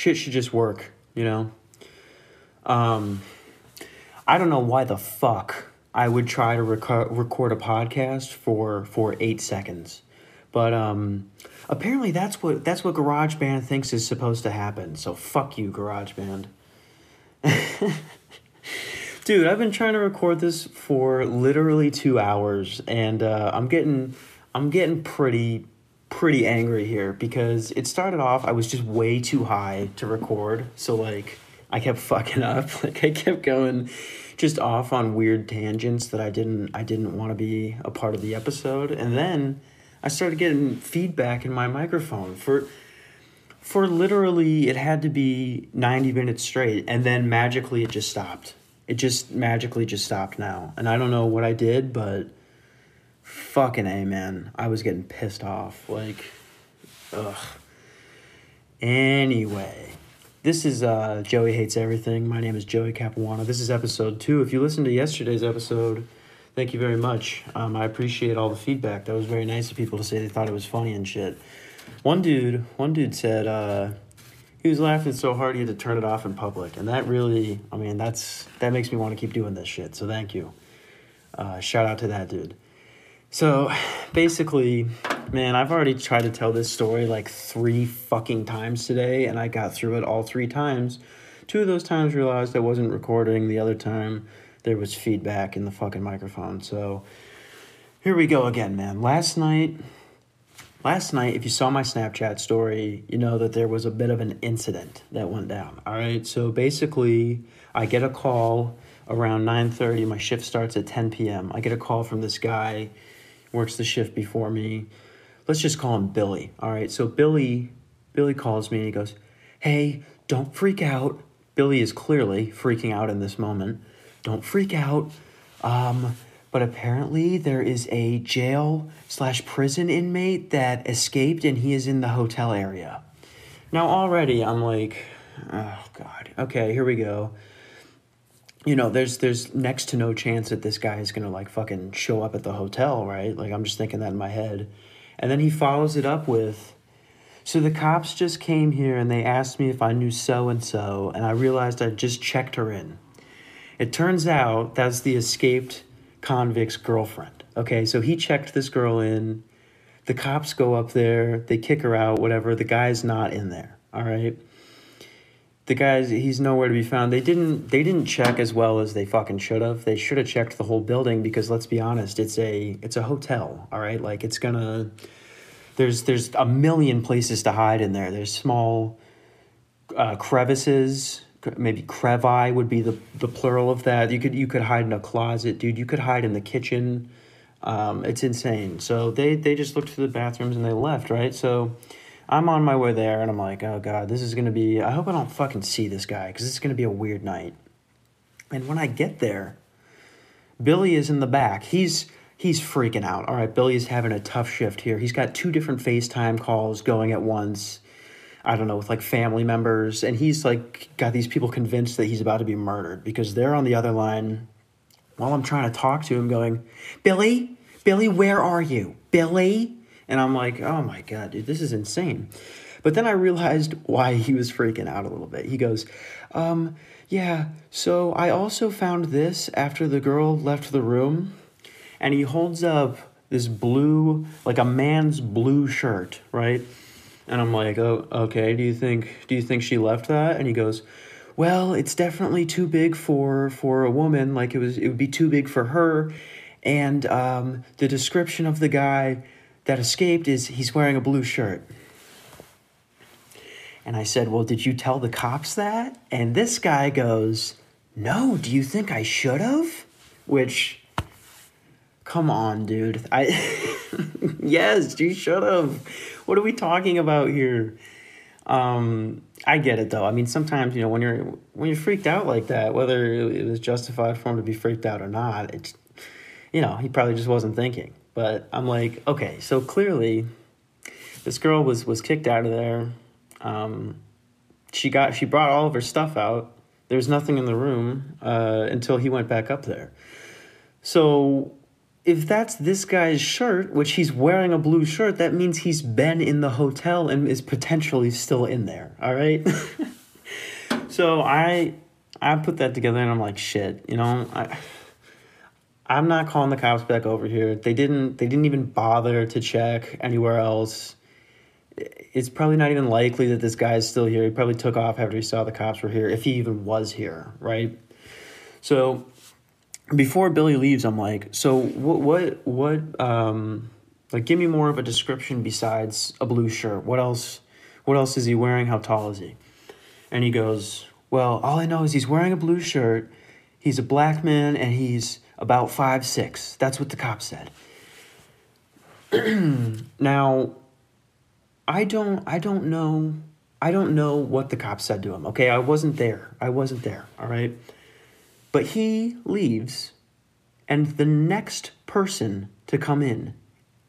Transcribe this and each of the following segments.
shit should just work, you know? Um, I don't know why the fuck I would try to reco- record a podcast for for eight seconds, but um, apparently that's what that's what GarageBand thinks is supposed to happen. So fuck you, GarageBand. Dude, I've been trying to record this for literally two hours, and uh, I'm getting I'm getting pretty pretty angry here because it started off I was just way too high to record, so like I kept fucking up. Like I kept going just off on weird tangents that I didn't I didn't want to be a part of the episode. And then I started getting feedback in my microphone for for literally it had to be 90 minutes straight and then magically it just stopped. It just magically just stopped now. And I don't know what I did, but fucking A man. I was getting pissed off. Like ugh. Anyway, this is uh, Joey Hates Everything. My name is Joey Capuano. This is episode two. If you listened to yesterday's episode, thank you very much. Um, I appreciate all the feedback. That was very nice of people to say they thought it was funny and shit. One dude, one dude said uh, he was laughing so hard he had to turn it off in public, and that really, I mean, that's that makes me want to keep doing this shit. So thank you. Uh, shout out to that dude. So basically, man, I've already tried to tell this story like three fucking times today, and I got through it all three times. Two of those times realized I wasn't recording, the other time there was feedback in the fucking microphone. So here we go again, man. Last night, last night, if you saw my Snapchat story, you know that there was a bit of an incident that went down. All right, so basically, I get a call around 9.30 my shift starts at 10 p.m i get a call from this guy works the shift before me. Let's just call him Billy. All right. So Billy Billy calls me and he goes, "Hey, don't freak out." Billy is clearly freaking out in this moment. Don't freak out. Um, but apparently there is a jail slash prison inmate that escaped and he is in the hotel area. Now already I'm like, oh god. Okay, here we go you know, there's there's next to no chance that this guy is gonna like fucking show up at the hotel, right? Like I'm just thinking that in my head. And then he follows it up with so the cops just came here and they asked me if I knew so and so, and I realized I just checked her in. It turns out that's the escaped convict's girlfriend. Okay, so he checked this girl in. The cops go up there, they kick her out, whatever. The guy's not in there. All right the guys he's nowhere to be found. They didn't they didn't check as well as they fucking should have. They should have checked the whole building because let's be honest it's a it's a hotel all right? Like it's gonna there's there's a million places to hide in there. There's small uh, crevices maybe crevi would be the the plural of that. You could you could hide in a closet dude. You could hide in the kitchen. Um, it's insane. So they they just looked through the bathrooms and they left right? So I'm on my way there and I'm like, oh God, this is to be, I hope I don't fucking see this guy because it's to be a weird night. And when I get there, Billy is in the back. He's, he's freaking out. All right, Billy is having a tough shift here. He's got two different FaceTime calls going at once. I don't know, with like family members. And he's like got these people convinced that he's about to be murdered because they're on the other line while I'm trying to talk to him, going, Billy, Billy, where are you? Billy? And I'm like, oh my God, dude, this is insane. But then I realized why he was freaking out a little bit. He goes, um, yeah, so I also found this after the girl left the room. And he holds up this blue, like a man's blue shirt, right? And I'm like, oh, okay. Do you think do you think she left that? And he goes, well, it's definitely too big for for a woman. Like it was, it would be too big for her. And um, the description of the guy that escaped is he's wearing a blue shirt. And I said, Well, did you tell the cops that? And this guy goes, No, do you think I should have? Which, come on, dude. I, yes, you should have. What are we talking about here? Um, I get it though. I mean, sometimes you know when you're when you're freaked out like that, whether it was justified for him to be freaked out or not, it's you know he probably just wasn't thinking. But I'm like, okay, so clearly this girl was was kicked out of there. Um, she got she brought all of her stuff out. There was nothing in the room uh, until he went back up there. So if that's this guy's shirt, which he's wearing a blue shirt, that means he's been in the hotel and is potentially still in there. All right. so I I put that together and I'm like, shit, you know, I I'm not calling the cops back over here. They didn't they didn't even bother to check anywhere else. It's probably not even likely that this guy is still here. He probably took off after he saw the cops were here, if he even was here, right? So before Billy leaves, I'm like, so what what what um like give me more of a description besides a blue shirt. What else what else is he wearing? How tall is he? And he goes, Well, all I know is he's wearing a blue shirt, he's a black man, and he's about five six. That's what the cop said. now I don't I don't know I don't know what the cop said to him. Okay, I wasn't there. I wasn't there, all right? But he leaves and the next person to come in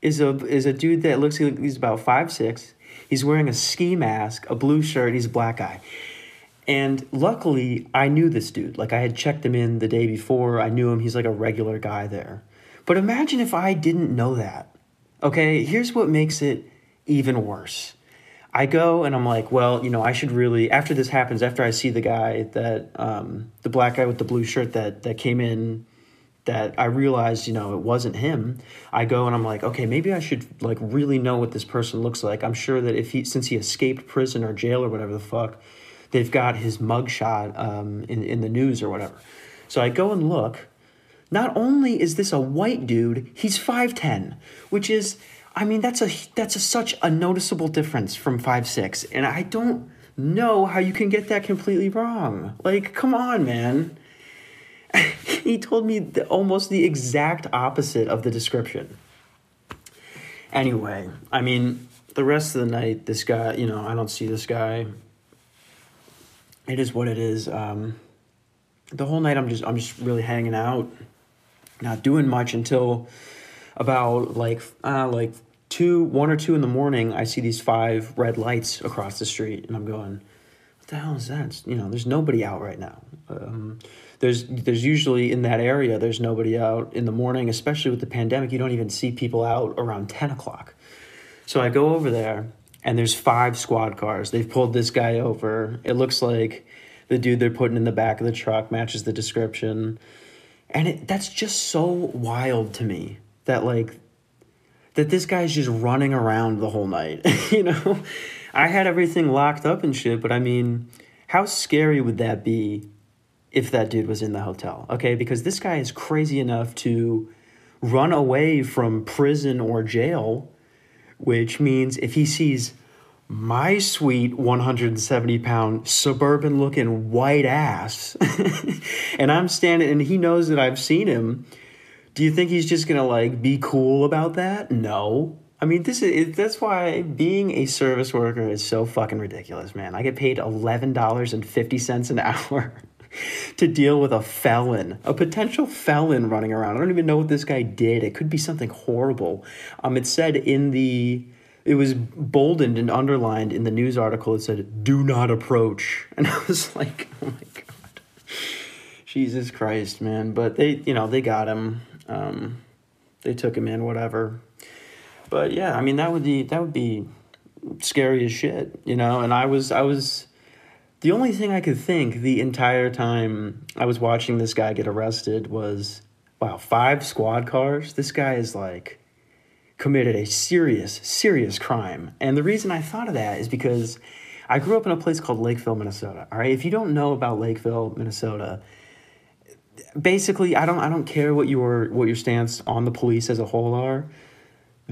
is a is a dude that looks like he's about five six. He's wearing a ski mask, a blue shirt. He's a black guy. And luckily, I knew this dude. Like, I had checked him in the day before. I knew him. He's like a regular guy there. But imagine if I didn't know that. Okay, here's what makes it even worse. I go and I'm like, well, you know, I should really. After this happens, after I see the guy that, um, the black guy with the blue shirt that that came in that I realized, you know, it wasn't him. I go and I'm like, okay, maybe I should like really know what this person looks like. I'm sure that if he, since he escaped prison or jail or whatever the fuck, they've got his mugshot um, in in the news or whatever. So I go and look. Not only is this a white dude, he's five ten, which is, I mean, that's a that's a, such a noticeable difference from five six, and I don't know how you can get that completely wrong. Like, come on, man. he told me the, almost the exact opposite of the description. Anyway, I mean, the rest of the night, this guy, you know, I don't see this guy. It is what it is. Um, the whole night, I'm just, I'm just really hanging out, not doing much until about like, uh, like two, one or two in the morning. I see these five red lights across the street, and I'm going, "What the hell is that?" You know, there's nobody out right now. Um, there's there's usually in that area there's nobody out in the morning, especially with the pandemic. You don't even see people out around ten o'clock. So I go over there and there's five squad cars. They've pulled this guy over. It looks like the dude they're putting in the back of the truck matches the description. And it, that's just so wild to me that like that this guy's just running around the whole night, you know? I had everything locked up and shit, but I mean, how scary would that be if that dude was in the hotel, okay? Because this guy is crazy enough to run away from prison or jail, which means if he sees my sweet 170 pound suburban looking white ass, and I'm standing and he knows that I've seen him, do you think he's just gonna like be cool about that? No. I mean, this is that's why being a service worker is so fucking ridiculous, man. I get paid eleven dollars and fifty cents an hour to deal with a felon, a potential felon running around. I don't even know what this guy did. It could be something horrible. Um, it said in the, it was boldened and underlined in the news article. It said, "Do not approach," and I was like, "Oh my god, Jesus Christ, man!" But they, you know, they got him. Um, they took him in, whatever. But yeah, I mean, that would be that would be scary as shit, you know. And I was I was the only thing I could think the entire time I was watching this guy get arrested was wow, five squad cars. This guy is like committed a serious, serious crime. And the reason I thought of that is because I grew up in a place called Lakeville, Minnesota. All right. If you don't know about Lakeville, Minnesota, basically I don't I don't care what your what your stance on the police as a whole are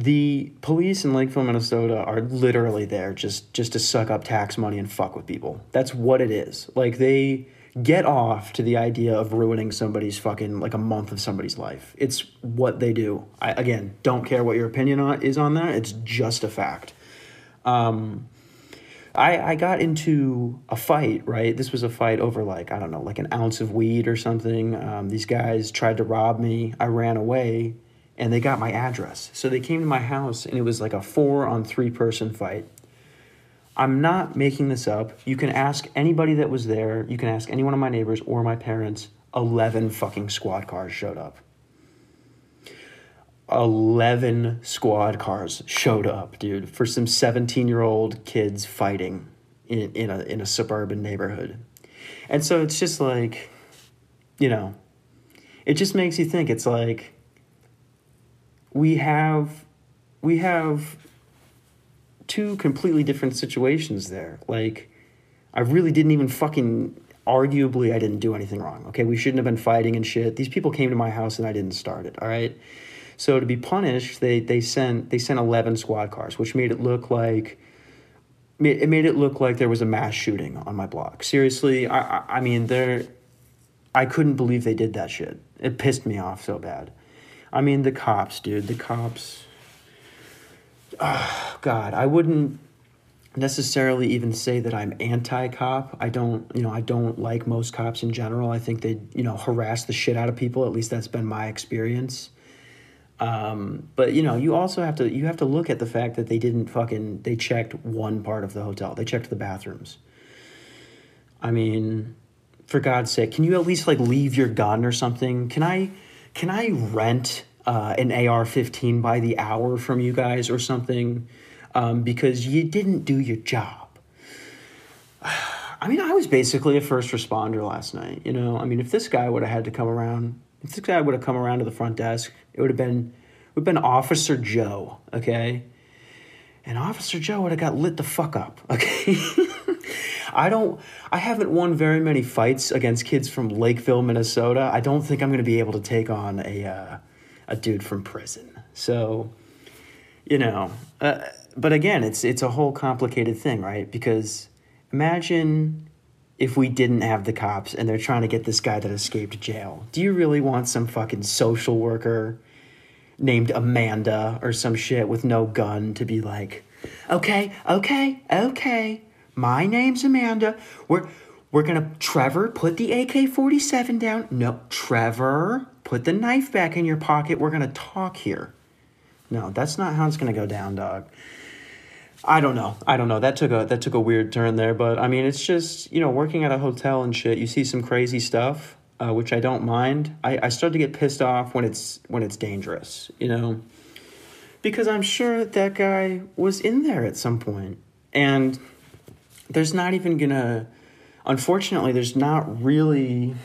the police in Lakeville, Minnesota are literally there just just to suck up tax money and fuck with people. That's what it is. Like they get off to the idea of ruining somebody's fucking like a month of somebody's life. It's what they do. I again don't care what your opinion on, is on that. It's just a fact. Um, I I got into a fight. Right, this was a fight over like I don't know, like an ounce of weed or something. Um, these guys tried to rob me. I ran away and they got my address. So they came to my house and it was like a four on three person fight. I'm not making this up. You can ask anybody that was there. You can ask any one of my neighbors or my parents. 11 fucking squad cars showed up. 11 squad cars showed up, dude, for some 17 year old kids fighting in, in, a, in a suburban neighborhood. And so it's just like, you know, it just makes you think. It's like we have we have two completely different situations there. Like I really didn't even fucking arguably I didn't do anything wrong. Okay, we shouldn't have been fighting and shit. These people came to my house and I didn't start it, all right? So to be punished, they they sent they sent 11 squad cars, which made it look like it made it look like there was a mass shooting on my block. Seriously, I I, I mean there I couldn't believe they did that shit. It pissed me off so bad. I mean the cops, dude, the cops oh, God, I wouldn't necessarily even say that I'm anti-cop. I don't, you know, I don't like most cops in general. I think they, you know, harass the shit out of people. At least that's been my experience. Um, but you know, you also have to you have to look at the fact that they didn't fucking they checked one part of the hotel. They checked the bathrooms. I mean, for God's sake, can you at least like leave your gun or something? Can I can I rent uh, an AR-15 by the hour from you guys or something um, because you didn't do your job. I mean, I was basically a first responder last night. You know, I mean, if this guy would have had to come around, if this guy would have come around to the front desk, it would have been, would have been Officer Joe. Okay, and Officer Joe would have got lit the fuck up. Okay. I don't I haven't won very many fights against kids from Lakeville, Minnesota. I don't think I'm going to be able to take on a uh, a dude from prison. So, you know, uh, but again, it's it's a whole complicated thing, right? Because imagine if we didn't have the cops and they're trying to get this guy that escaped jail. Do you really want some fucking social worker named Amanda or some shit with no gun to be like, "Okay, okay, okay. My name's Amanda. We're we're gonna Trevor, put the AK-47 down. No, Trevor, put the knife back in your pocket. We're to talk here. No, that's not how it's to go down, dog. I don't know. I don't know. That took a that took a weird turn there, but I mean, it's just you know working at a hotel and shit. You see some crazy stuff, uh, which I don't mind. I, I start to get pissed off when it's when it's dangerous, you know, because I'm sure that guy was in there at some point, and there's not even gonna. Unfortunately, there's not really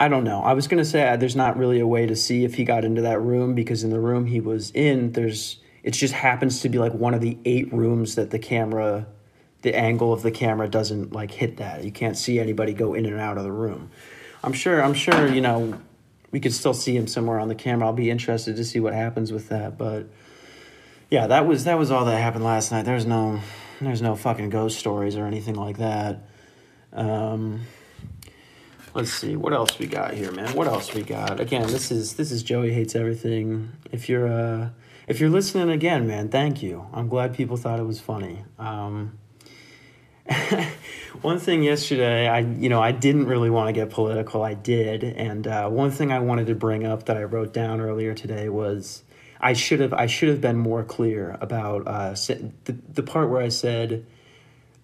I don't know. I was going to say uh, there's not really a way to see if he got into that room because in the room he was in, there's it just happens to be like one of the eight rooms that the camera the angle of the camera doesn't like hit that. You can't see anybody go in and out of the room. I'm sure I'm sure, you know, we could still see him somewhere on the camera. I'll be interested to see what happens with that, but yeah, that was that was all that happened last night. There's no there's no fucking ghost stories or anything like that. Um let's see what else we got here man? What else we got? Again this is this is joey hates everything. If you're uh if you're listening again man thank you. I'm glad people thought it was funny. Um one thing yesterday i you know i didn't really want to get political. I did. And uh, one thing i wanted to bring up that i wrote down earlier today was i should have i should have been more clear about uh, the, the part where i said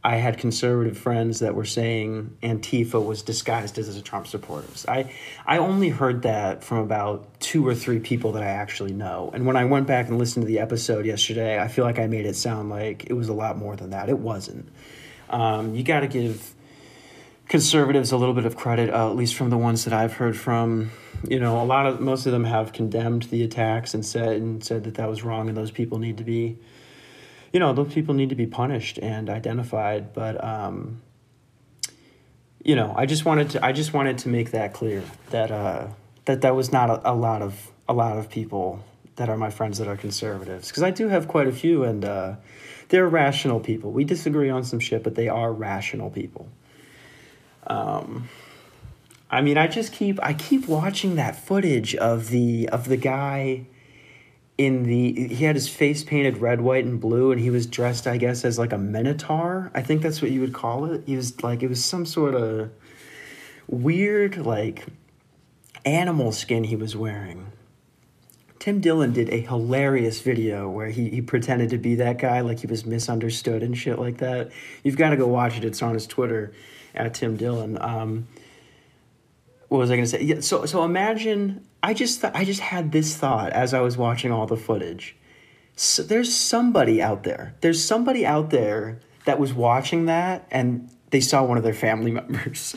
I had conservative friends that were saying Antifa was disguised as a Trump supporters. I I only heard that from about two or three people that I actually know. And when I went back and listened to the episode yesterday, I feel like I made it sound like it was a lot more than that. It wasn't. Um, you got to give conservatives a little bit of credit, uh, at least from the ones that I've heard from. You know, a lot of most of them have condemned the attacks and said and said that that was wrong, and those people need to be you know those people need to be punished and identified. But um, you know i just wanted to i just wanted to make that clear that uh, that that was not a, a, lot of a lot of people that are my friends that are conservatives. Because i do have quite a few and uh, they're rational people. We disagree on some shit but they are rational people um, i mean i just keep i keep watching that footage of the of the guy in the he had his face painted red, white, and blue, and he was dressed, I guess, as like a minotaur. I think that's what you would call it. He was like it was some sort of weird like animal skin he was wearing. Tim Dillon did a hilarious video where he, he pretended to be that guy, like he was misunderstood and shit like that. You've got to go watch it. It's on his Twitter at Tim Dillon. Um, what was I going to say? Yeah, so so imagine I just th- I just had this thought as I was watching all the footage. So there's somebody out there. There's somebody out there that was watching that and they saw one of their family members.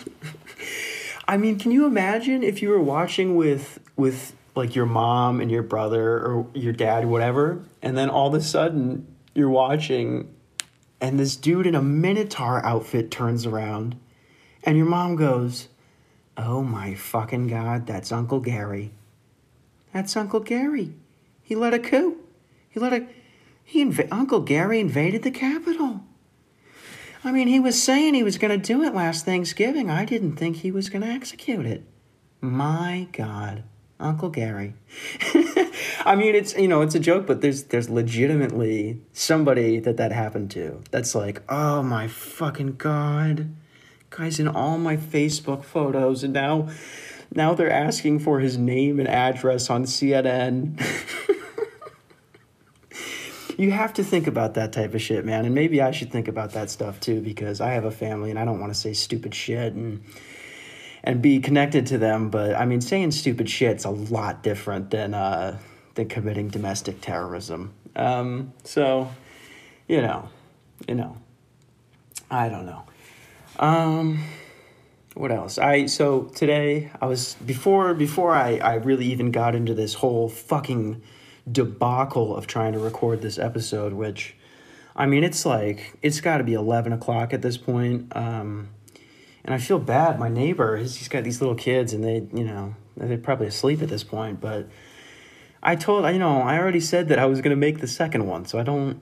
I mean, can you imagine if you were watching with with like your mom and your brother or your dad, whatever, and then all of a sudden you're watching, and this dude in a Minotaur outfit turns around, and your mom goes, "Oh my fucking god, that's Uncle Gary. That's Uncle Gary. He led a coup. He led a he inv- Uncle Gary invaded the Capitol." I mean, he was saying he was going to do it last Thanksgiving. I didn't think he was going to execute it. My God, Uncle Gary. I mean, it's you know, it's a joke, but there's there's legitimately somebody that that happened to. That's like, oh my fucking god, guys in all my Facebook photos, and now, now they're asking for his name and address on CNN. you have to think about that type of shit, man. And maybe I should think about that stuff too because I have a family and I don't want to say stupid shit and and be connected to them. But I mean, saying stupid shit's a lot different than uh, than committing domestic terrorism. Um, so, you know, you know, I don't know. Um, what else? I so today I was before before I I really even got into this whole fucking debacle of trying to record this episode, which, I mean, it's like, it's got to be 11 o'clock at this point. Um, and I feel bad. My neighbor, he's, he's got these little kids, and they, you know, they're probably asleep at this point. But I told, you know, I already said that I was to make the second one, so I don't,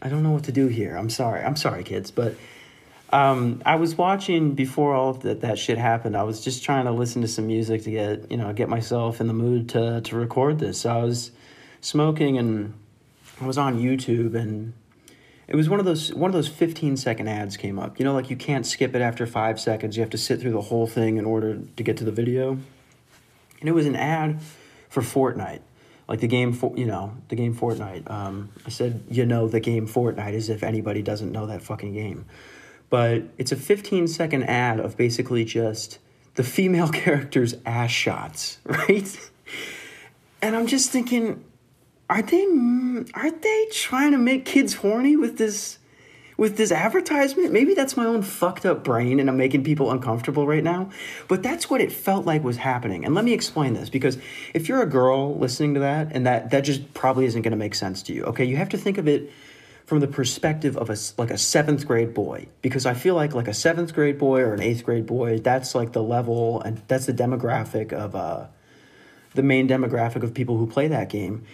I don't know what to do here. I'm sorry. I'm sorry, kids. But um, I was watching before all that, that shit happened. I was just trying to listen to some music to get, you know, get myself in the mood to, to record this. So I was smoking and I was on YouTube and it was one of those one of those 15 second ads came up. You know, like you can't skip it after five seconds. You have to sit through the whole thing in order to get to the video. And it was an ad for Fortnite, like the game for you know the game Fortnite. Um, I said you know the game Fortnite as if anybody doesn't know that fucking game, but it's a 15 second ad of basically just the female character's ass shots, right? And I'm just thinking, are they are they trying to make kids horny with this with this advertisement? Maybe that's my own fucked up brain and I'm making people uncomfortable right now. But that's what it felt like was happening. And let me explain this because if you're a girl listening to that and that that just probably isn't going to make sense to you. Okay, you have to think of it from the perspective of a like a 7th grade boy because I feel like like a 7th grade boy or an 8th grade boy, that's like the level and that's the demographic of uh the main demographic of people who play that game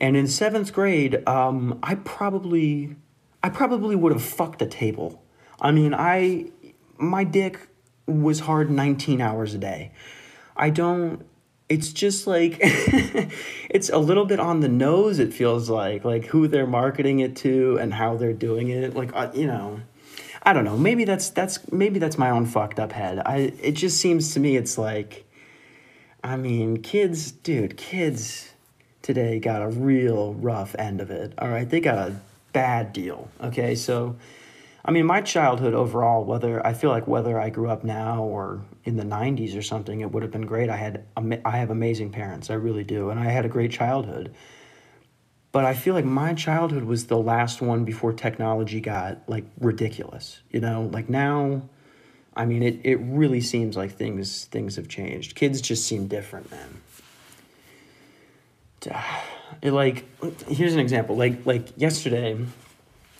and in seventh grade, um, I probably, I probably would have fucked a table. I mean, I, my dick was hard 19 hours a day. I don't, it's just like, it's a little bit on the nose, it feels like, like who they're marketing it to and how they're doing it. Like, uh, you know, I don't know. Maybe that's, that's, maybe that's my own fucked up head. I, it just seems to me it's like, I mean, kids, dude, kids, today got a real rough end of it. All right, they got a bad deal. Okay, so I mean, my childhood overall, whether I feel like whether I grew up now or in the '90s or something, it would have been great. I had I have amazing parents, I really do, and I had a great childhood. But I feel like my childhood was the last one before technology got like ridiculous. You know, like now. I mean, it, it really seems like things things have changed. Kids just seem different, man. it like here's an example like like yesterday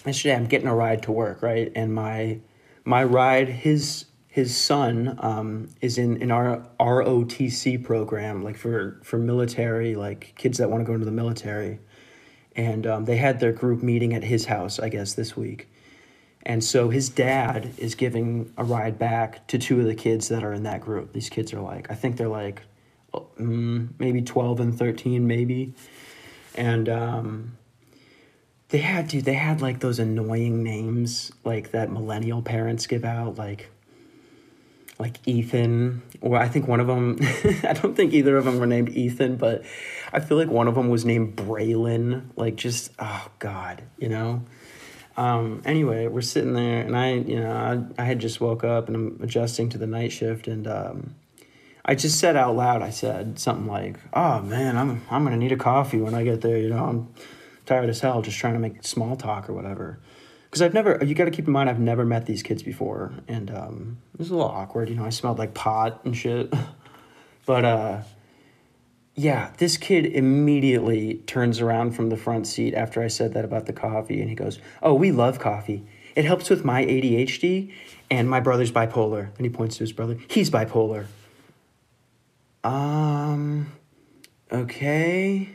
yesterday i'm getting a ride to work right and my my ride his his son um, is in in our ROTC program like for for military like kids that want to go into the military. And um, they had their group meeting at his house I guess this week. And so his dad is giving a ride back to two of the kids that are in that group. These kids are like I think they're like mm, maybe 12 and 13 maybe. And um, they had dude they had like those annoying names like that millennial parents give out like like Ethan or I think one of them I don't think either of them were named Ethan but I feel like one of them was named Braylon like just oh god you know um, anyway we're sitting there and I you know I, I had just woke up and I'm adjusting to the night shift and um, I just said out loud, I said something like, "Oh man, I'm I'm gonna need a coffee when I get there." You know, I'm tired as hell, just trying to make small talk or whatever. Because I've never, you got to keep in mind, I've never met these kids before. And um, it was a little awkward. You know, I smelled like pot and shit. but uh, yeah, this kid immediately turns around from the front seat after I said that about the coffee and he goes, Oh, we love coffee. It helps with my ADHD and my brother's bipolar. And he points to his brother. He's bipolar. Um, okay.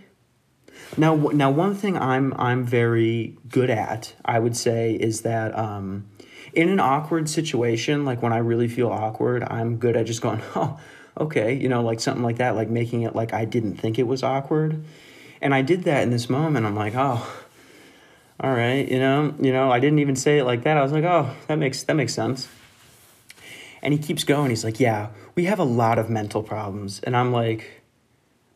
Now, now one thing I'm I'm very good at, I would say, is that um, in an awkward situation, like when I really feel awkward, I'm good at just going, oh, okay, you know, like something like that, like making it like I didn't think it was awkward, and I did that in this moment. I'm like, oh, all right, you know, you know, I didn't even say it like that. I was like, oh, that makes that makes sense. And he keeps going. He's like, yeah, we have a lot of mental problems, and I'm like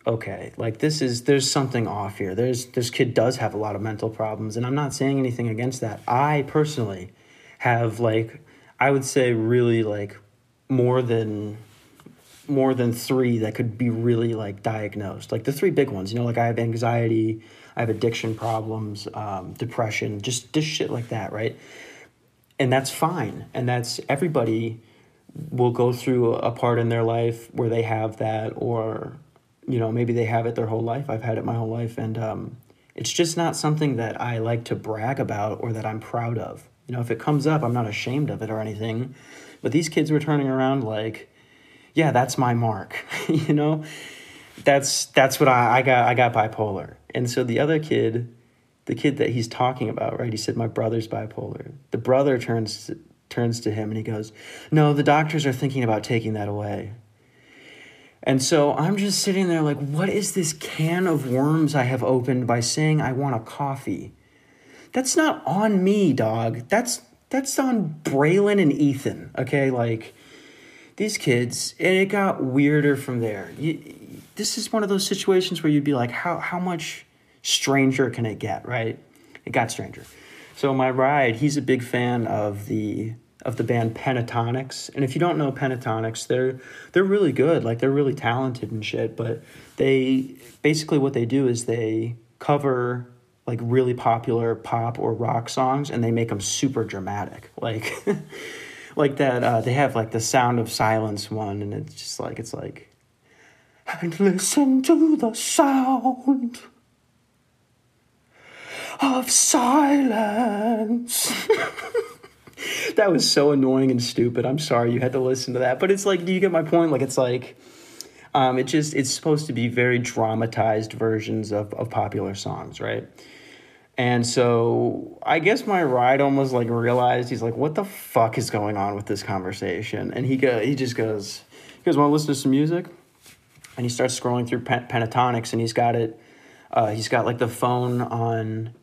okay, like this is there's something off here. There's this kid does have a lot of mental problems, and I'm not saying anything against that. I personally have like I would say really like more than more than three that could be really like diagnosed. Like the three big ones, you know, like I have anxiety, I have addiction problems, um, depression, just just shit like that, right? And that's fine, and that's everybody will go through a part in their life where they have that or you know, maybe they have it their whole life. I've had it my whole life. And um, it's just not something that I like to brag about or that I'm proud of. You know, if it comes up, I'm not ashamed of it or anything. But these kids were turning around like, yeah, that's my mark. you know, that's that's what I, I got. I got bipolar. And so the other kid, the kid that he's talking about, right? He said my brother's bipolar. The brother turns turns to him and he goes, "No, the doctors are thinking about taking that away." And so I'm just sitting there like, what is this can of worms I have opened by saying I want a coffee? That's not on me, dog. That's that's on Braylon and Ethan. Okay, like these kids, and it got weirder from there. You, this is one of those situations where you'd be like, how how much stranger can it get? Right? It got stranger. So my ride, he's a big fan of the of the band Pentatonix. And if you don't know Pentatonix, they're they're really good. Like they're really talented and shit, but they basically what they do is they cover like really popular pop or rock songs and they make them super dramatic. Like like that uh, they have like the sound of silence one and it's just like it's like and listen to the sound of silence. that was so annoying and stupid. I'm sorry you had to listen to that, but it's like, do you get my point? Like, it's like, um, it just it's supposed to be very dramatized versions of of popular songs, right? And so I guess my ride almost like realized he's like, what the fuck is going on with this conversation? And he go he just goes, he goes, want to listen to some music? And he starts scrolling through Pentatonix and he's got it. Uh, he's got like the phone on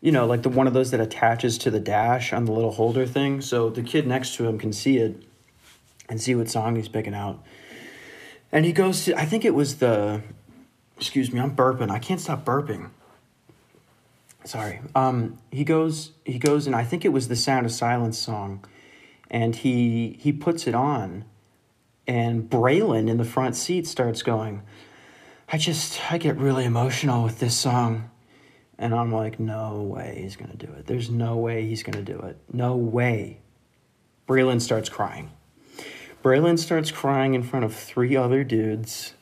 you know, like the one of those that attaches to the dash on the little holder thing. So the kid next to him can see it and see what song he's picking out. And he goes to, I think it was the, excuse me, I'm burping. I can't stop burping. Sorry. Um, he goes, he goes, and I think it was the Sound of Silence song, and he he puts it on, and Braylon in the front seat starts going. I just I get really emotional with this song. And I'm like, no way he's going to do it. There's no way he's going to do it. No way. Braylon starts crying. Braylon starts crying in front of three other dudes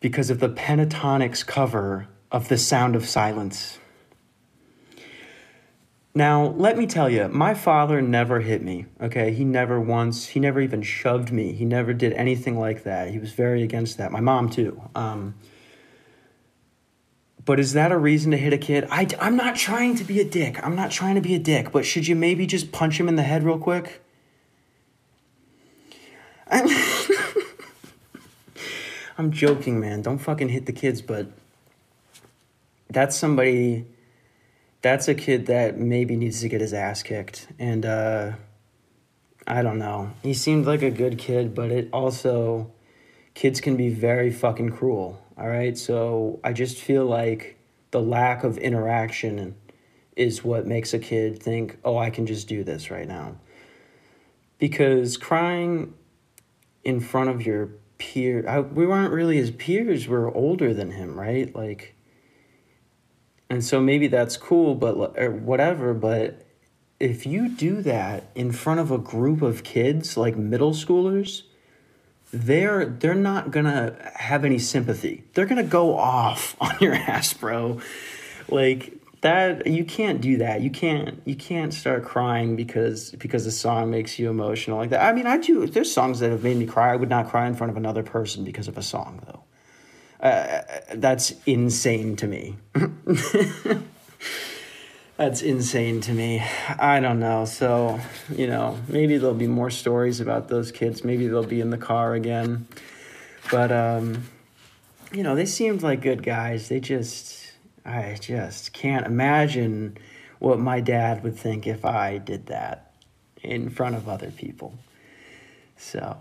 because of the Pentatonix cover of The Sound of Silence. Now, let me tell you, my father never hit me, okay? He never once, he never even shoved me. He never did anything like that. He was very against that. My mom, too. Um, but is that a reason to hit a kid? I, I'm not trying to be a dick. I'm not trying to be a dick, but should you maybe just punch him in the head real quick? I'm, I'm joking, man. Don't fucking hit the kids, but that's somebody that's a kid that maybe needs to get his ass kicked. And uh I don't know. He seemed like a good kid, but it also kids can be very fucking cruel. All right. So I just feel like the lack of interaction is what makes a kid think, oh, I can just do this right now. Because crying in front of your peer, I, we weren't really his peers, we are older than him, right? Like, and so maybe that's cool, but or er, whatever, but if you do that in front of a group of kids like middle schoolers they're they're not gonna have any sympathy. They're gonna go off on your ass bro. Like that you can't do that. You can't you can't start crying because because the song makes you emotional like that. I mean i do there's songs that have made me cry. I would not cry in front of another person because of a song though. Uh, that's insane to me That's insane to me. I don't know. So, you know, maybe there'll be more stories about those kids. Maybe they'll be in the car again. But, um, you know, they seemed like good guys. They just, I just can't imagine what my dad would think if I did that in front of other people. So,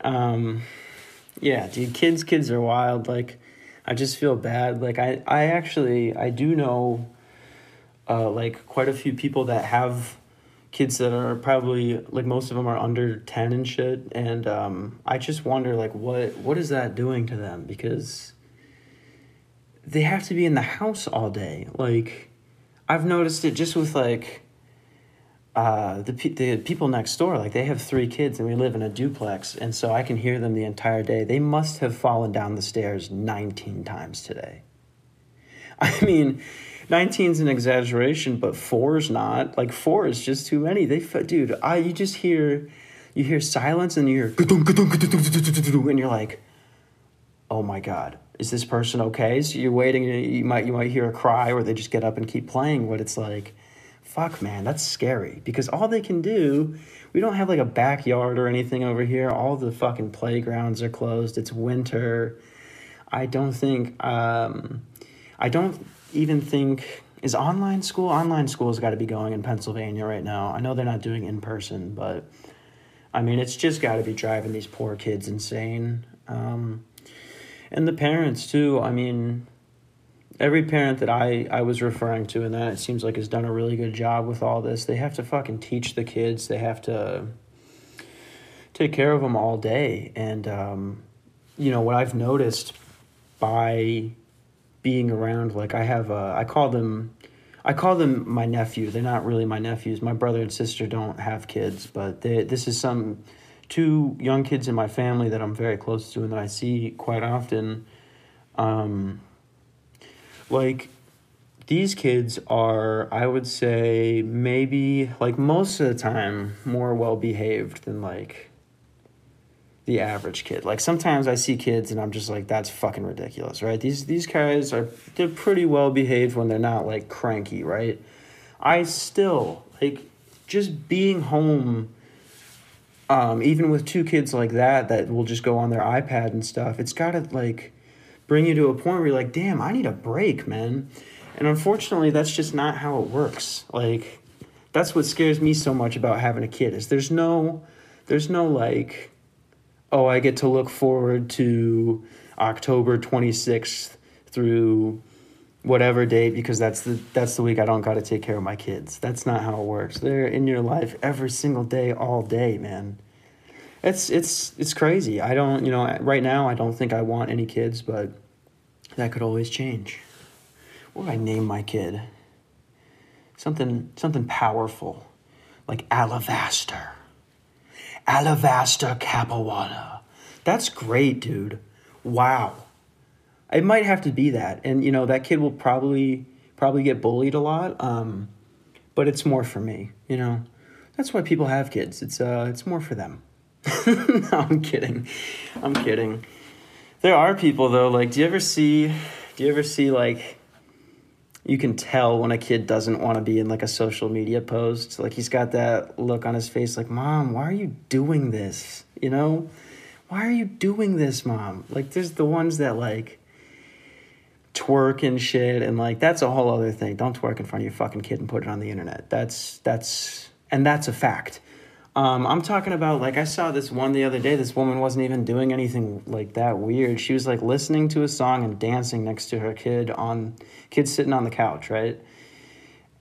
um, yeah, dude, kids, kids are wild. Like, I just feel bad. Like, I, I actually, I do know uh, like quite a few people that have kids that are probably like most of them are under 10 and shit and um, i just wonder like what what is that doing to them? Because they have to be in the house all day. Like i've noticed it just with like uh, the, the people next door. Like they have three kids and we live in a duplex and so i can hear them the entire day. They must have fallen down the stairs 19 times today. I mean 19 is an exaggeration, but four is not. Like four is just too many. They, dude, I you just hear, you hear silence and you hear, and you're like, oh my god, is this person okay? So you're waiting. You might you might hear a cry, or they just get up and keep playing. What it's like, fuck, man, that's scary because all they can do. We don't have like a backyard or anything over here. All the fucking playgrounds are closed. It's winter. I don't think. Um, I don't even think is online school online school's got to be going in Pennsylvania right now. I know they're not doing in person, but I mean it's just got to be driving these poor kids insane. Um, and the parents too. I mean, every parent that I I was referring to and that it seems like has done a really good job with all this. They have to fucking teach the kids. They have to take care of them all day. And um, you know what I've noticed by being around like I have uh, I call them I call them my nephew. They're not really my nephews. My brother and sister don't have kids, but they, this is some two young kids in my family that I'm very close to and that I see quite often. Um, like these kids are, I would say, maybe like most of the time more well behaved than like the average kid. Like sometimes I see kids and I'm just like, that's fucking ridiculous, right? These these guys are they're pretty well behaved when they're not like cranky, right? I still like just being home um, even with two kids like that that will just go on their iPad and stuff, it's gotta like bring you to a point where you're like, damn, I need a break, man. And unfortunately that's just not how it works. Like that's what scares me so much about having a kid is there's no there's no like oh, I get to look forward to October 26th through whatever date because that's the that's the week I don't got to take care of my kids. That's not how it works. They're in your life every single day all day, man. It's it's it's crazy. I don't, you know, right now I don't think I want any kids, but that could always change. What would I name my kid? Something something powerful. Like Alabaster. Alavasta Capuano. That's great, dude. Wow. It might have to be that. And you know, that kid will probably probably get bullied a lot. Um, but it's more for me, you know. That's why people have kids. It's uh it's more for them. no, I'm kidding. I'm kidding. There are people though, like do you ever see do you ever see like you can tell when a kid doesn't want to be in like a social media post. Like he's got that look on his face like, "Mom, why are you doing this?" You know? Why are you doing this, mom? Like there's the ones that like twerk and shit and like that's a whole other thing. Don't twerk in front of your fucking kid and put it on the internet. That's that's and that's a fact. Um, I'm talking about like I saw this one the other day. This woman wasn't even doing anything like that weird. She was like listening to a song and dancing next to her kid on kid sitting on the couch, right?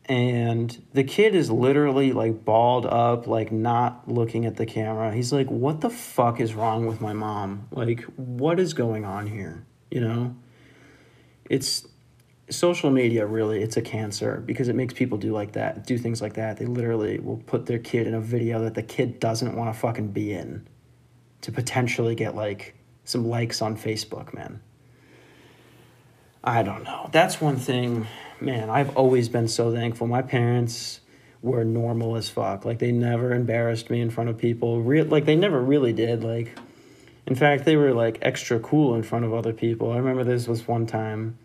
And the kid is literally like balled up, like not looking at the camera. He's like, "What the fuck is wrong with my mom? Like, what is going on here?" You know? It's social media really it's a cancer because it makes people do like that do things like that. They literally will put their kid in a video that the kid doesn't want to fucking be in to potentially get like some likes on facebook man. I don't know. That's one thing man i've always been so thankful. My parents were normal as fuck. Like they never embarrassed me in front of people. Re- like they never really did. Like in fact they were like extra cool in front of other people. I remember this was one time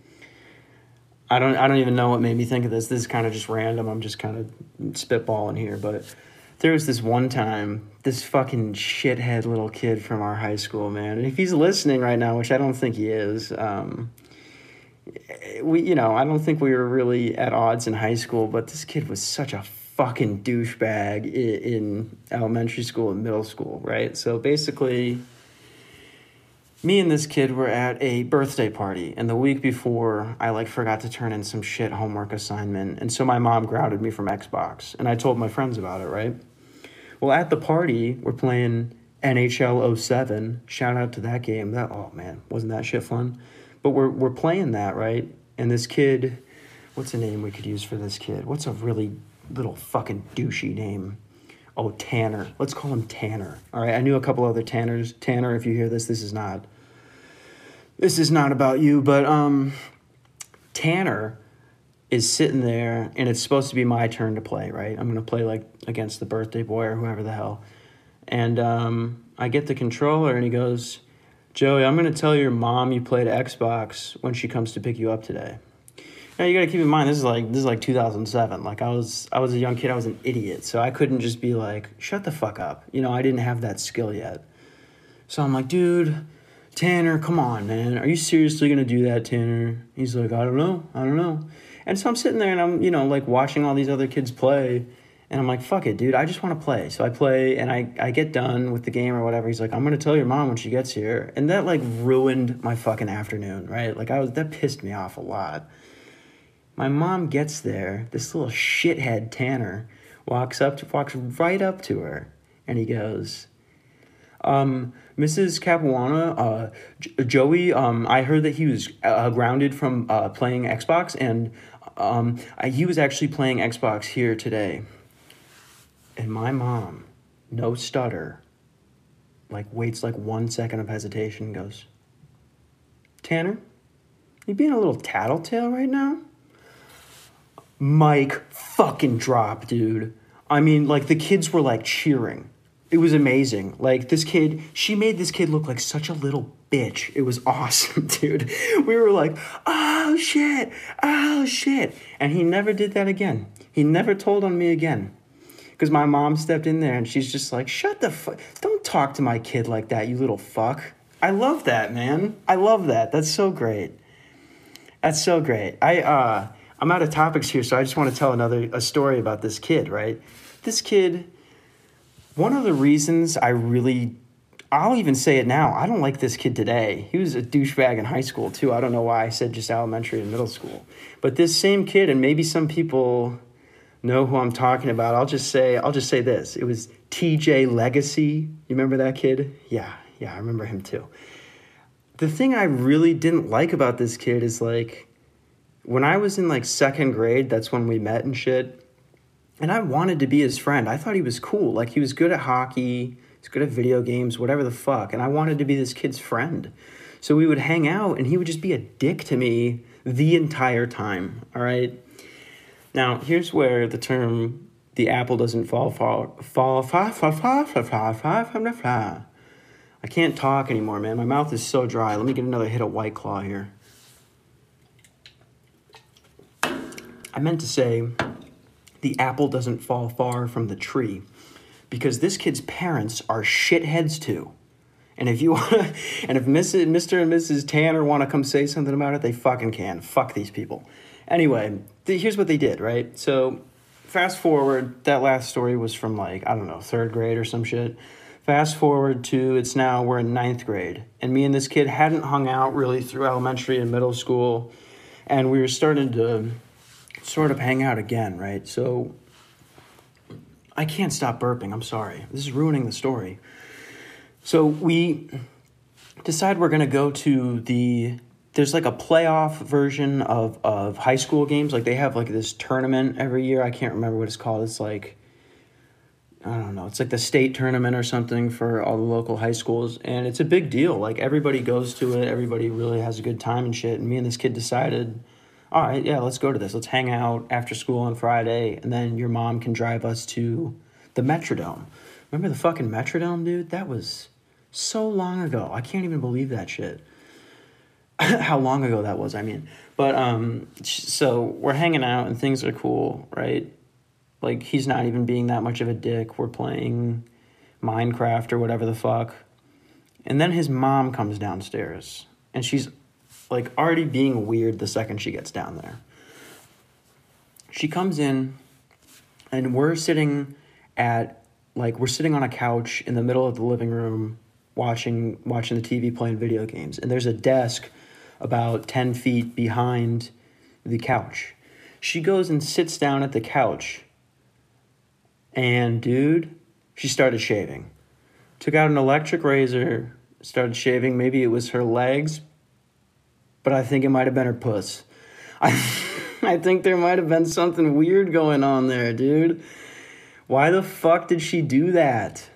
I don't I don't even know what made me think of this. This is kind of just random. I'm just kind of spitballing here, but there was this one time this fucking shithead little kid from our high school, man. And if he's listening right now, which I don't think he is, um, we you know I don't think we were really at odds in high school, but this kid was such a fucking douchebag in, in elementary school and middle school, right? So basically me and this kid were at a birthday party and the week before i like forgot to turn in some shit homework assignment and so my mom grounded me from xbox and i told my friends about it right? Well at the party we're playing nhl 07 shout out to that game. That oh man wasn't that shit fun? But we're, we're playing that right? And this kid what's a name we could use for this kid? What's a really little fucking douchey name Oh, Tanner. Let's call him Tanner. All right. I knew a couple other Tanners. Tanner, if you hear this, this is not this is not about you, but um, Tanner is sitting there, and it's supposed to be my turn to play, right? I'm gonna play like against the birthday boy or whoever the hell, and um, I get the controller, and he goes, "Joey, I'm gonna tell your mom you played Xbox when she comes to pick you up today." Now you gotta keep in mind this is like this is like 2007. Like I was I was a young kid, I was an idiot, so I couldn't just be like, "Shut the fuck up," you know. I didn't have that skill yet, so I'm like, dude Tanner, come on, man. Are you seriously to do that, Tanner? He's like, I don't know. I don't know. And so I'm sitting there and I'm, you know, like watching all these other kids play. And I'm like, fuck it, dude. I just want to play. So I play and I, I get done with the game or whatever. He's like, I'm going to tell your mom when she gets here. And that like ruined my fucking afternoon, right? Like I was, that pissed me off a lot. My mom gets there. This little shithead Tanner walks up, to, walks right up to her. And he goes, um, Mrs. Capuano, uh, J- Joey, um, I heard that he was uh, grounded from uh, playing Xbox, and um, I, he was actually playing Xbox here today. And my mom, no stutter, like waits like one second of hesitation and goes, Tanner, you being a little tattletale right now? Mic fucking drop, dude. I mean, like the kids were like cheering it was amazing. Like this kid, she made this kid look like such a little bitch. It was awesome, dude. We were like, oh shit, oh shit. And he never did that again. He never told on me again. Because my mom stepped in there and she's just like, shut the fuck, don't talk to my kid like that, you little fuck. I love that, man. I love that. That's so great. That's so great. I, uh, I'm out of topics here, so I just want to tell another a story about this kid, right? This kid one of the reasons I really I'll even say it now. I don't like this kid today. He was a douchebag in high school too. I don't know why I said just elementary and middle school. But this same kid, and maybe some people know who I'm talking about. I'll just say I'll just say this. It was TJ Legacy. You remember that kid? Yeah, yeah, I remember him too. The thing I really didn't like about this kid is like when I was in like second grade, that's when we met and shit. And I wanted to be his friend. I thought he was cool. Like he was good at hockey, he's good at video games, whatever the fuck. And I wanted to be this kid's friend. So we would hang out and he would just be a dick to me the entire time. All right. Now, here's where the term the apple doesn't fall fall fall fall fall fall fall fall fall fall." the fly. I can't talk anymore, man. My mouth is so dry. Let me get another hit of white claw here. I meant to say the apple doesn't fall far from the tree because this kid's parents are shitheads too. And if you want to, and if Mr. and Mrs. Tanner want to come say something about it, they fucking can. Fuck these people. Anyway, here's what they did, right? So, fast forward, that last story was from like, I don't know, third grade or some shit. Fast forward to it's now, we're in ninth grade. And me and this kid hadn't hung out really through elementary and middle school. And we were starting to sort of hang out again, right? So I can't stop burping. I'm sorry. This is ruining the story. So we decide we're going to go to the there's like a playoff version of of high school games. Like they have like this tournament every year. I can't remember what it's called. It's like I don't know. It's like the state tournament or something for all the local high schools, and it's a big deal. Like everybody goes to it. Everybody really has a good time and shit. And me and this kid decided, all right, yeah, let's go to this. Let's hang out after school on Friday, and then your mom can drive us to the Metrodome. Remember the fucking Metrodome, dude? That was so long ago. I can't even believe that shit. How long ago that was, I mean. But um so we're hanging out and things are cool, right? Like he's not even being that much of a dick. We're playing Minecraft or whatever the fuck. And then his mom comes downstairs and she's like already being weird the second she gets down there. She comes in and we're sitting at like we're sitting on a couch in the middle of the living room watching watching the TV playing video games and there's a desk about 10 feet behind the couch. She goes and sits down at the couch and dude, she started shaving. Took out an electric razor, started shaving. Maybe it was her legs, but I think it might have been her puss. I, I think there might have been something weird going on there, dude. Why the fuck did she do that?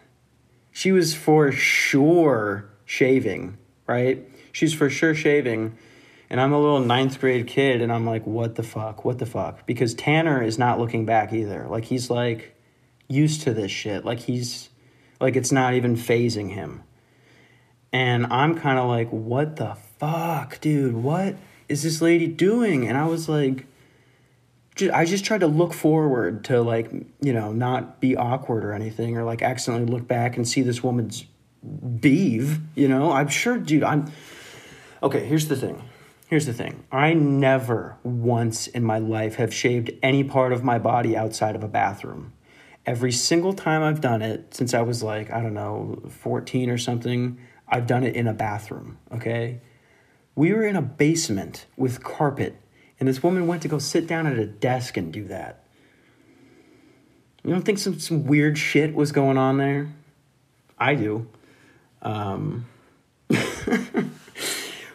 She was for sure shaving, right? She's for sure shaving. And I'm a little ninth grade kid, and I'm like, what the fuck? What the fuck? Because Tanner is not looking back either. Like, he's like, used to this shit. Like he's like it's not even phasing him. And I'm kind of like, what the fuck, dude? What is this lady doing? And I was like, I just tried to look forward to like, you know, not be awkward or anything or like accidentally look back and see this woman's beeve, you know? I'm sure, dude, I'm Okay, here's the thing. Here's the thing. I never once in my life have shaved any part of my body outside of a bathroom every single time I've done it since I was like, I don't know, 14 or something, I've done it in a bathroom, okay? We were in a basement with carpet, and this woman went to go sit down at a desk and do that. You don't think some, some weird shit was going on there? I do. Um,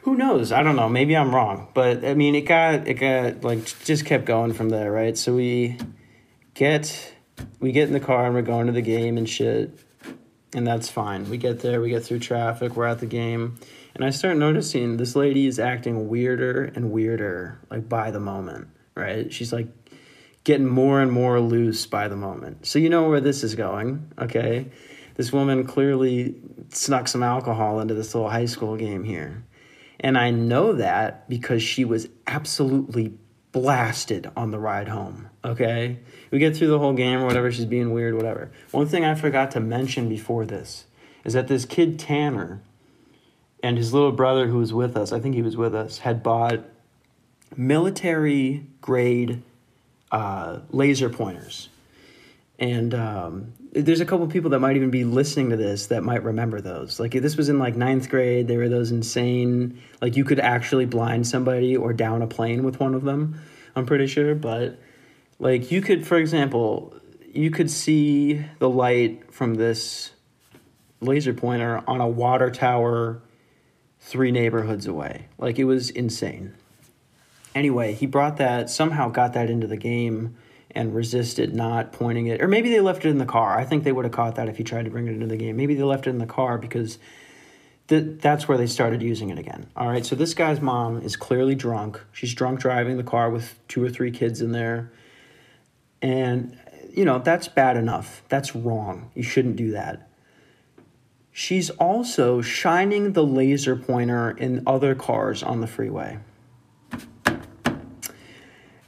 who knows? I don't know. Maybe I'm wrong, but I mean, it got it got like just kept going from there, right? So we get we get in the car and we're going to the game and shit. And that's fine. We get there, we get through traffic, we're at the game. And I start noticing this lady is acting weirder and weirder, like by the moment, right? She's like getting more and more loose by the moment. So you know where this is going, okay? This woman clearly snuck some alcohol into this little high school game here. And I know that because she was absolutely blasted on the ride home. Okay? We get through the whole game or whatever, she's being weird, whatever. One thing I forgot to mention before this is that this kid Tanner and his little brother who was with us, I think he was with us, had bought military grade uh, laser pointers. And um, there's a couple people that might even be listening to this that might remember those. Like this was in like ninth grade. They were those insane, like you could actually blind somebody or down a plane with one of them. I'm pretty sure, but like you could, for example, you could see the light from this laser pointer on a water tower three neighborhoods away. Like it was insane. Anyway, he brought that somehow got that into the game and resisted not pointing it. Or maybe they left it in the car. I think they would have caught that if he tried to bring it into the game. Maybe they left it in the car because th- that's where they started using it again. All right, so this guy's mom is clearly drunk. She's drunk driving the car with two or three kids in there. And, you know, that's bad enough. That's wrong. You shouldn't do that. She's also shining the laser pointer in other cars on the freeway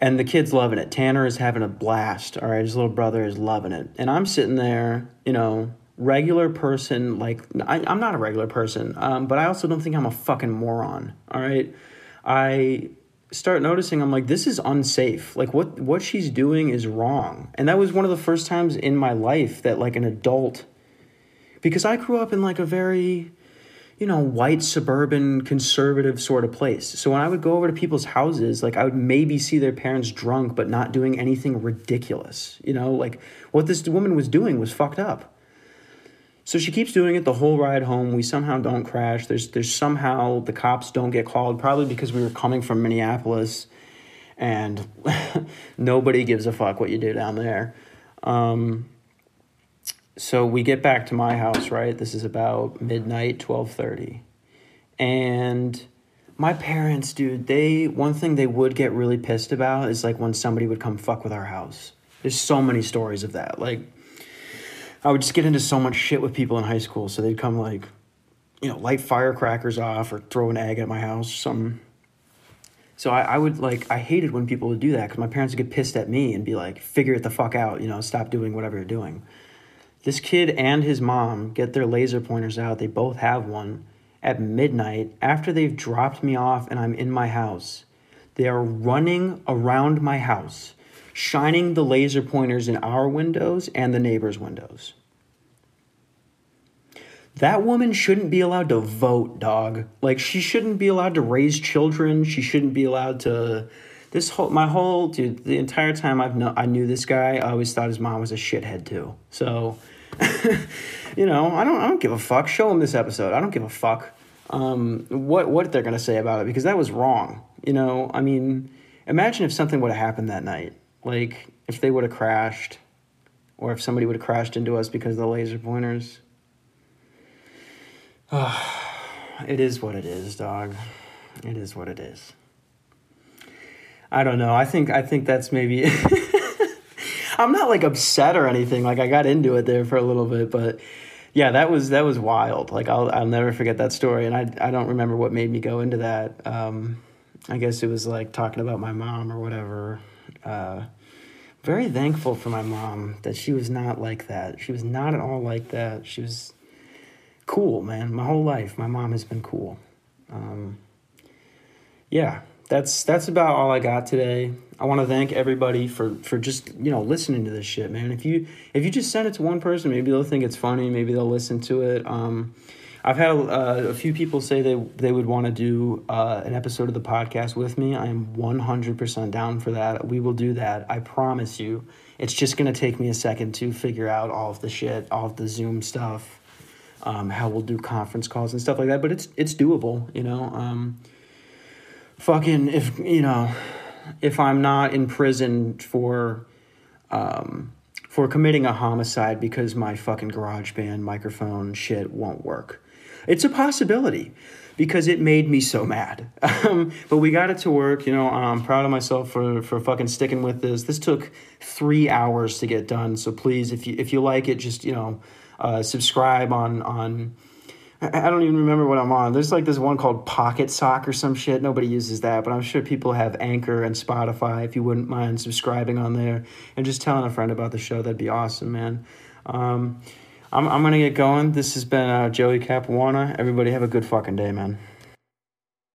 and the kid's loving it. Tanner is having a blast. All right, his little brother is loving it, and I'm sitting there, you know, regular person. Like I, am not a regular person, um, but I also don't think I'm a fucking moron. All right, I start noticing I'm like this is unsafe. Like what what she's doing is wrong, and that was one of the first times in my life that like an adult, because I grew up in like a very you know, white suburban conservative sort of place. So when I would go over to people's houses, like I would maybe see their parents drunk but not doing anything ridiculous. You know, like what this woman was doing was fucked up. So she keeps doing it the whole ride home. We somehow don't crash. There's there's somehow the cops don't get called, probably because we were coming from Minneapolis, and nobody gives a fuck what you do down there. Um, so we get back to my house. Right, this is about midnight, twelve thirty, and my parents, dude, they one thing they would get really pissed about is like when somebody would come fuck with our house. There's so many stories of that. Like I would just get into so much shit with people in high school. So they'd come like, you know, light firecrackers off or throw an egg at my house. Some. So I, I would like I hated when people would do that because my parents would get pissed at me and be like, "Figure it the fuck out," you know, stop doing whatever you're doing. This kid and his mom get their laser pointers out. They both have one at midnight after they've dropped me off and I'm in my house. They are running around my house shining the laser pointers in our windows and the neighbors' windows. That woman shouldn't be allowed to vote, dog. Like she shouldn't be allowed to raise children. She shouldn't be allowed to this whole my whole dude the entire time I've know I knew this guy, I always thought his mom was a shithead too. So you know, I don't I don't give a fuck. Show them this episode. I don't give a fuck um, what what they're gonna say about it because that was wrong. You know, I mean, imagine if something would have happened that night. Like if they would have crashed, or if somebody would have crashed into us because of the laser pointers. it is what it is, dog. It is what it is. I don't know. I think I think that's maybe. I'm not like upset or anything. Like I got into it there for a little bit, but yeah, that was that was wild. Like I'll I'll never forget that story, and I I don't remember what made me go into that. Um, I guess it was like talking about my mom or whatever uh, very thankful for my mom that she was not like that. She was not at all like that. She was cool, man. My whole life, my mom has been cool. Um, yeah, that's that's about all I got today. I want to thank everybody for for just you know listening to this shit, man. If you if you just send it to one person, maybe they'll think it's funny. Maybe they'll listen to it. Um, I've had uh, a few people say they they would want to do uh, an episode of the podcast with me. I am one hundred percent down for that. We will do that. I promise you. It's just gonna take me a second to figure out all of the shit, all of the Zoom stuff, um, how we'll do conference calls and stuff like that. But it's it's doable, you know. Um, fucking if you know, if I'm not in prison for. Um, for committing a homicide because my fucking GarageBand microphone shit won't work. It's a possibility because it made me so mad. Um, but we got it to work. You know, I'm proud of myself for for fucking sticking with this. This took three hours to get done. So please, if you if you like it, just you know, uh, subscribe on on. I don't even remember what I'm on. There's like this one called Pocket Sock or some shit. Nobody uses that, but I'm sure people have Anchor and Spotify. If you wouldn't mind subscribing on there and just telling a friend about the show, that'd be awesome, man. Um, I'm, I'm going to get going. This has been uh, Joey Capuano. Everybody have a good fucking day, man.